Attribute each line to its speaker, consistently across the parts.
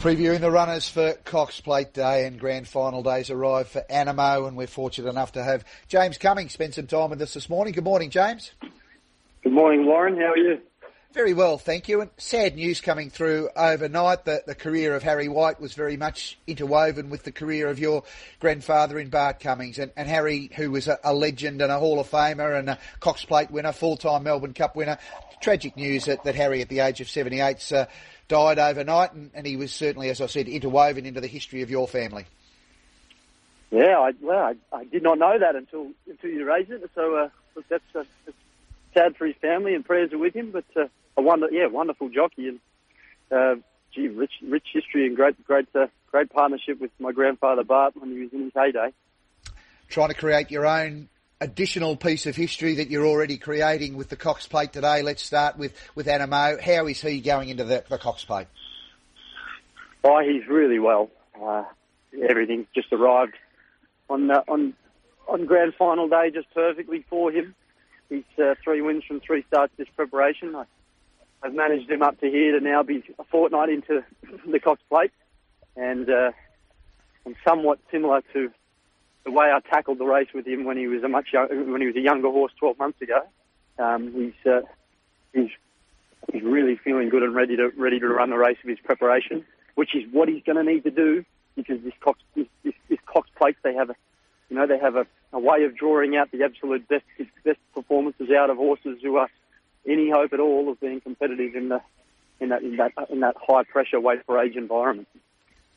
Speaker 1: Previewing the runners for Cox Plate Day and Grand Final days arrive for Anamoe, and we're fortunate enough to have James Cummings spend some time with us this morning. Good morning, James.
Speaker 2: Good morning, Lauren. How are you?
Speaker 1: Very well, thank you. And sad news coming through overnight that the career of Harry White was very much interwoven with the career of your grandfather in Bart Cummings. And, and Harry, who was a, a, legend and a Hall of Famer and a Cox Plate winner, full-time Melbourne Cup winner. Tragic news that, that Harry, at the age of 78, uh, died overnight, and, and, he was certainly, as I said, interwoven into the history of your family.
Speaker 2: Yeah, I, well, I, I did not know that until until you raised it. So uh, that's, uh, that's sad for his family, and prayers are with him. But uh, a wonder, yeah, wonderful jockey, and uh, gee, rich, rich history and great, great, uh, great partnership with my grandfather Bart when he was in his heyday.
Speaker 1: Trying to create your own additional piece of history that you're already creating with the Cox Plate today. Let's start with with Anamoe. How is he going into the, the Cox Plate?
Speaker 2: Oh, he's really well. Uh, everything just arrived on on on grand final day just perfectly for him. He's uh, three wins from three starts this preparation. I, I've managed him up to here to now be a fortnight into the Cox Plate, and uh, and somewhat similar to the way I tackled the race with him when he was a much young, when he was a younger horse 12 months ago. Um, he's uh, he's he's really feeling good and ready to ready to run the race of his preparation, which is what he's going to need to do because this Cox this, this, this Cox Plate they have a you know they have a, a way of drawing out the absolute best best performances out of horses who are any hope at all of being competitive in the in that in that in that high pressure weight for age environment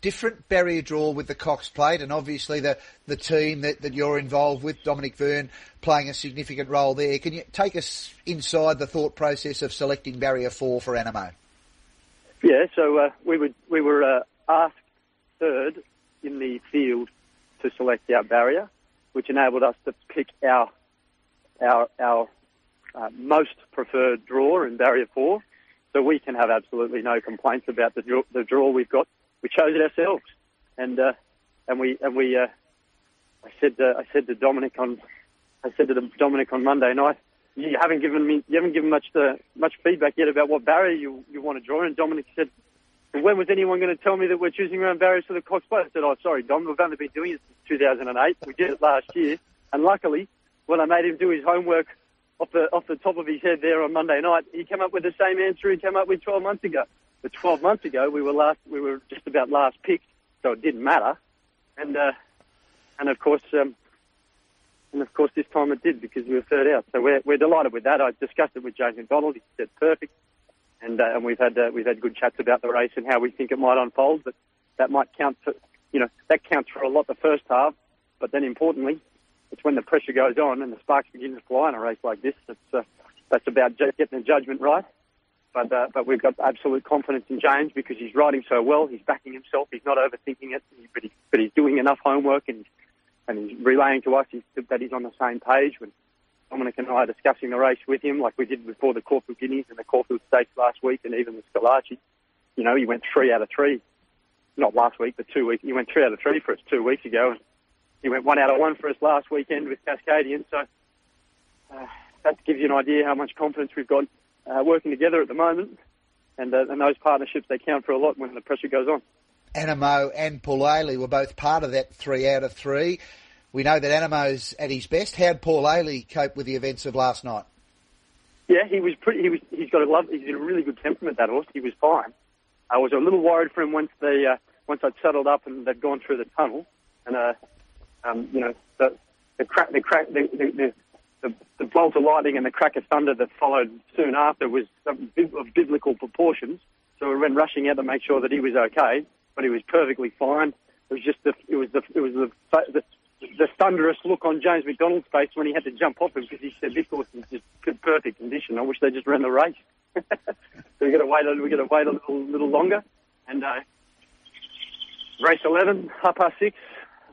Speaker 1: different barrier draw with the Cox Plate, and obviously the, the team that, that you're involved with, Dominic Byrne, playing a significant role there. Can you take us inside the thought process of selecting barrier four for Anamoe?
Speaker 2: Yeah, so uh, we, would, we were uh, asked third in the field to select our barrier, which enabled us to pick our our, our uh, most preferred draw in barrier four. So we can have absolutely no complaints about the draw, the draw we've got we chose it ourselves, and uh, and we and we. Uh, I said to, I said to Dominic on I said to Dominic on Monday night, you haven't given me you haven't given much the, uh, much feedback yet about what barrier you you want to draw. And Dominic said, when was anyone going to tell me that we're choosing around barriers for the Cox Plate? I said, oh sorry, Dom, we've only been doing it since 2008. We did it last year, and luckily, when I made him do his homework off the off the top of his head there on Monday night, he came up with the same answer he came up with 12 months ago. But 12 months ago, we were last, we were just about last picked, so it didn't matter. And uh, and of course, um, and of course, this time it did because we were third out. So we're we're delighted with that. I discussed it with James McDonald. He said perfect, and uh, and we've had uh, we've had good chats about the race and how we think it might unfold. But that might count for you know that counts for a lot the first half. But then importantly, it's when the pressure goes on and the sparks begin to fly in a race like this. That's uh, that's about getting the judgment right but uh, but we've got absolute confidence in James because he's riding so well. He's backing himself. He's not overthinking it, but, he, but he's doing enough homework and and he's relaying to us that he's on the same page. When Dominic and I are discussing the race with him, like we did before the Caulfield Guineas and the Caulfield Stakes last week, and even the Schillaci, you know, he went three out of three. Not last week, but two weeks. He went three out of three for us two weeks ago, and he went one out of one for us last weekend with Cascadian. So uh, that gives you an idea how much confidence we've got uh, working together at the moment, and, uh, and those partnerships they count for a lot when the pressure goes on.
Speaker 1: Anamoe and Paul Ailey were both part of that three out of three. We know that Anamoe's at his best. How'd Paul Ailey cope with the events of last night?
Speaker 2: Yeah, he was pretty. He was. He's got a love. He's got a really good temperament. That horse. He was fine. I was a little worried for him once they uh, once I'd settled up and they'd gone through the tunnel, and uh, um, you know the the crack the crack the, the, the the, the bolt of lightning and the crack of thunder that followed soon after was of biblical proportions. So we went rushing out to make sure that he was okay, but he was perfectly fine. It was just the it was the it was the the, the thunderous look on James McDonald's face when he had to jump off him because he said this horse is just perfect condition. I wish they just ran the race. so we got to wait. We got to wait a little little longer. And uh, race eleven, half past six,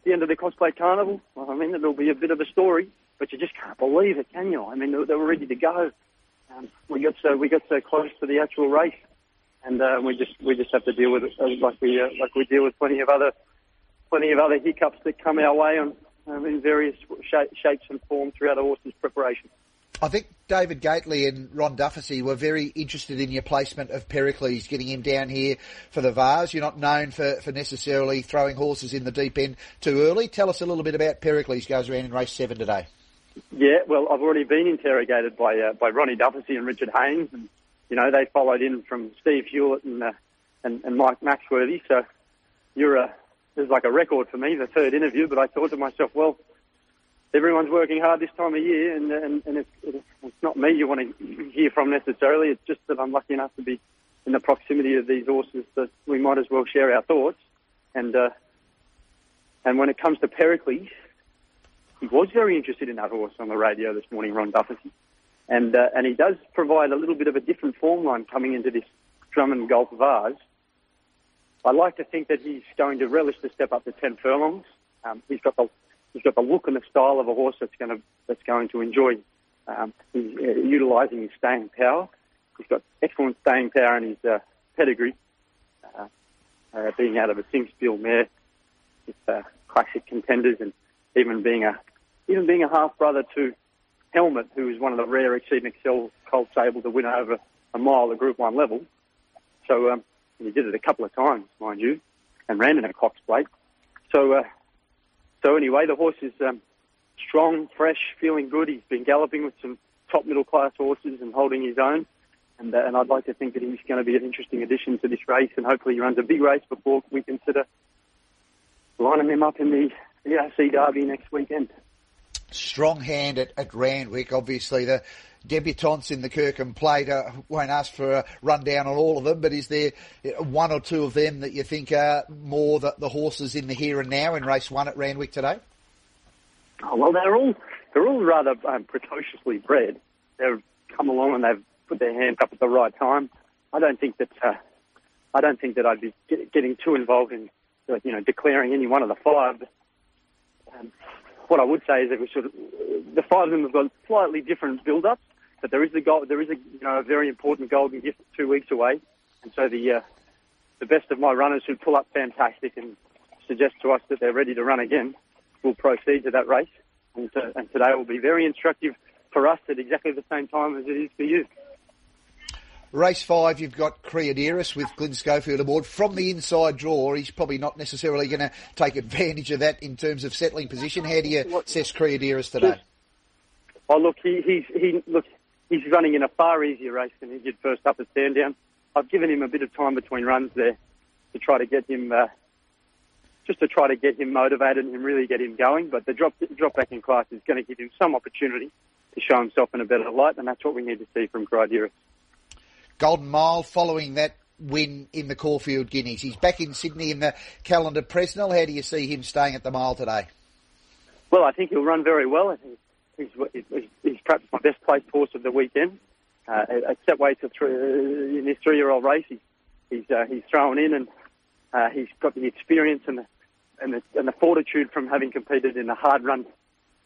Speaker 2: the end of the Cox Plate Carnival. I mean, it'll be a bit of a story but you just can't believe it, can you? I mean, they, were ready to go. Um, we got so we got so close to the actual race, and uh, we just we just have to deal with it uh, like we uh, like we deal with plenty of other plenty of other hiccups that come our way on um, in various sh- shapes and forms throughout a horse's preparation.
Speaker 1: I think David Gately and Ron Dufficy were very interested in your placement of Pericles, getting him down here for the Vase. You're not known for, for necessarily throwing horses in the deep end too early. Tell us a little bit about Pericles, goes around in race seven today.
Speaker 2: Yeah, well, I've already been interrogated by uh, by Ronnie Dufficy and Richard Haynes, and you know they followed in from Steve Hewlett and uh, and, and Mike Maxworthy. So you're a there's like a record for me, the third interview. But I thought to myself, well, everyone's working hard this time of year, and and, and it's, it's not me you want to hear from necessarily. It's just that I'm lucky enough to be in the proximity of these horses that we might as well share our thoughts. And uh, and when it comes to Pericles, he was very interested in that horse on the radio this morning, Ron Dufficy, and uh, and he does provide a little bit of a different form line coming into this Drummond Golf Vase. I like to think that he's going to relish the step up to ten furlongs. Um, he's got the he's got the look and the style of a horse that's to that's going to enjoy. Um, uh, utilising his staying power. He's got excellent staying power in his uh, pedigree, uh, uh, being out of a Singspiel mare with uh, classic contenders, and even being a even being a half brother to Helmet, who is one of the rare Exceed Excel colts able to win over a mile at Group One level. So um, he did it a couple of times, mind you, and ran in a Cox plate. So uh, so anyway, the horse is um, strong, fresh, feeling good. He's been galloping with some top middle class horses and holding his own. And, uh, and I'd like to think that he's going to be an interesting addition to this race, and hopefully he runs a big race before we consider lining him up in the VRC Derby next weekend.
Speaker 1: Strong hand at, at Randwick, obviously the debutants in the Kirkham plate. Uh, won't ask for a rundown on all of them, but is there one or two of them that you think are more the, the horses in the here and now in race one at Randwick today?
Speaker 2: Oh, well, they're all they're all rather um, precociously bred. They've come along and they've put their hand up at the right time. I don't think that uh, I don't think that I'd be get, getting too involved in you know declaring any one of the five. Um, what I would say is that we of the five of them have got slightly different build-ups. But there is a goal, there is a you know a very important golden gift two weeks away, and so the uh, the best of my runners who pull up fantastic and suggest to us that they're ready to run again will proceed to that race, and, uh, and today will be very instructive for us at exactly the same time as it is for you.
Speaker 1: Race five, you've got Creadiris with Glenn Schofield aboard. From the inside draw, he's probably not necessarily going to take advantage of that in terms of settling position. How do you assess Creadiris today?
Speaker 2: Oh, look, he, he's, he, look, he's running in a far easier race than he did first up at Sandown. I've given him a bit of time between runs there to try to get him, uh, just to try to get him motivated and really get him going. But the drop drop back in class is going to give him some opportunity to show himself in a better light, and that's what we need to see from Creadiris.
Speaker 1: Golden Mile following that win in the Caulfield Guineas. He's back in Sydney in the calendar Presnell. How do you see him staying at the mile today?
Speaker 2: Well, I think he'll run very well. Think He's, he's perhaps my best placed horse of the weekend. Uh, set weight of three, uh, in this three-year-old race, he's he's, uh, he's thrown in and uh, he's got the experience and the, and the and the fortitude from having competed in the hard-run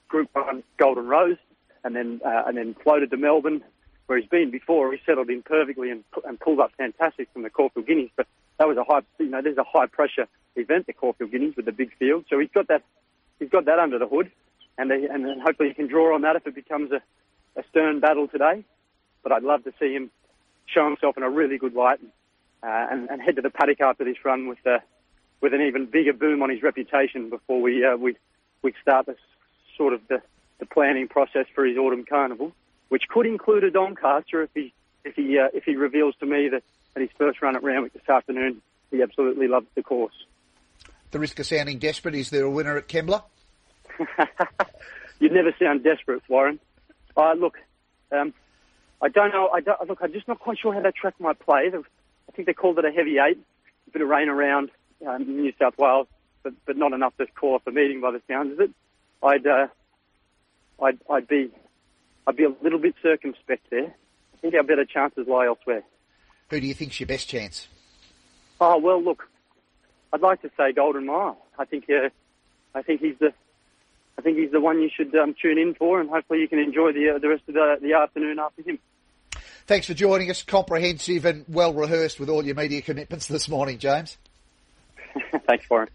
Speaker 2: Group One Golden Rose, and then uh, and then floated to Melbourne, where he's been before. He settled in perfectly and, and pulled up fantastic from the Caulfield Guineas. But that was a high, you know, there's a high-pressure event, the Caulfield Guineas, with the big field. So he's got that, he's got that under the hood and they, and then hopefully he can draw on that if it becomes a, a stern battle today. But I'd love to see him show himself in a really good light uh, and, and head to the paddock after this run with uh, with an even bigger boom on his reputation before we uh, we we start the sort of the, the planning process for his autumn carnival, which could include a Doncaster if he if he uh, if he reveals to me that at his first run at Randwick this afternoon he absolutely loves the course.
Speaker 1: The risk of sounding desperate, is there a winner at Kembla?
Speaker 2: You'd never sound desperate, Warren. Uh, look, um, I don't know. I don't, look, I'm just not quite sure how that track might play. I think they called it a heavy eight. A bit of rain around um, New South Wales, but, but not enough to call off a meeting by the sounds of it. I'd, uh, I'd, I'd be, I'd be a little bit circumspect there. I think our better chances lie elsewhere.
Speaker 1: Who do you think's your best chance?
Speaker 2: Oh well, look, I'd like to say Golden Mile. I think, uh, I think he's the I think he's the one you should um, tune in for, and hopefully you can enjoy the uh, the rest of the, the afternoon after him.
Speaker 1: Thanks for joining us. Comprehensive and well rehearsed with all your media commitments this morning, James.
Speaker 2: Thanks, Warren.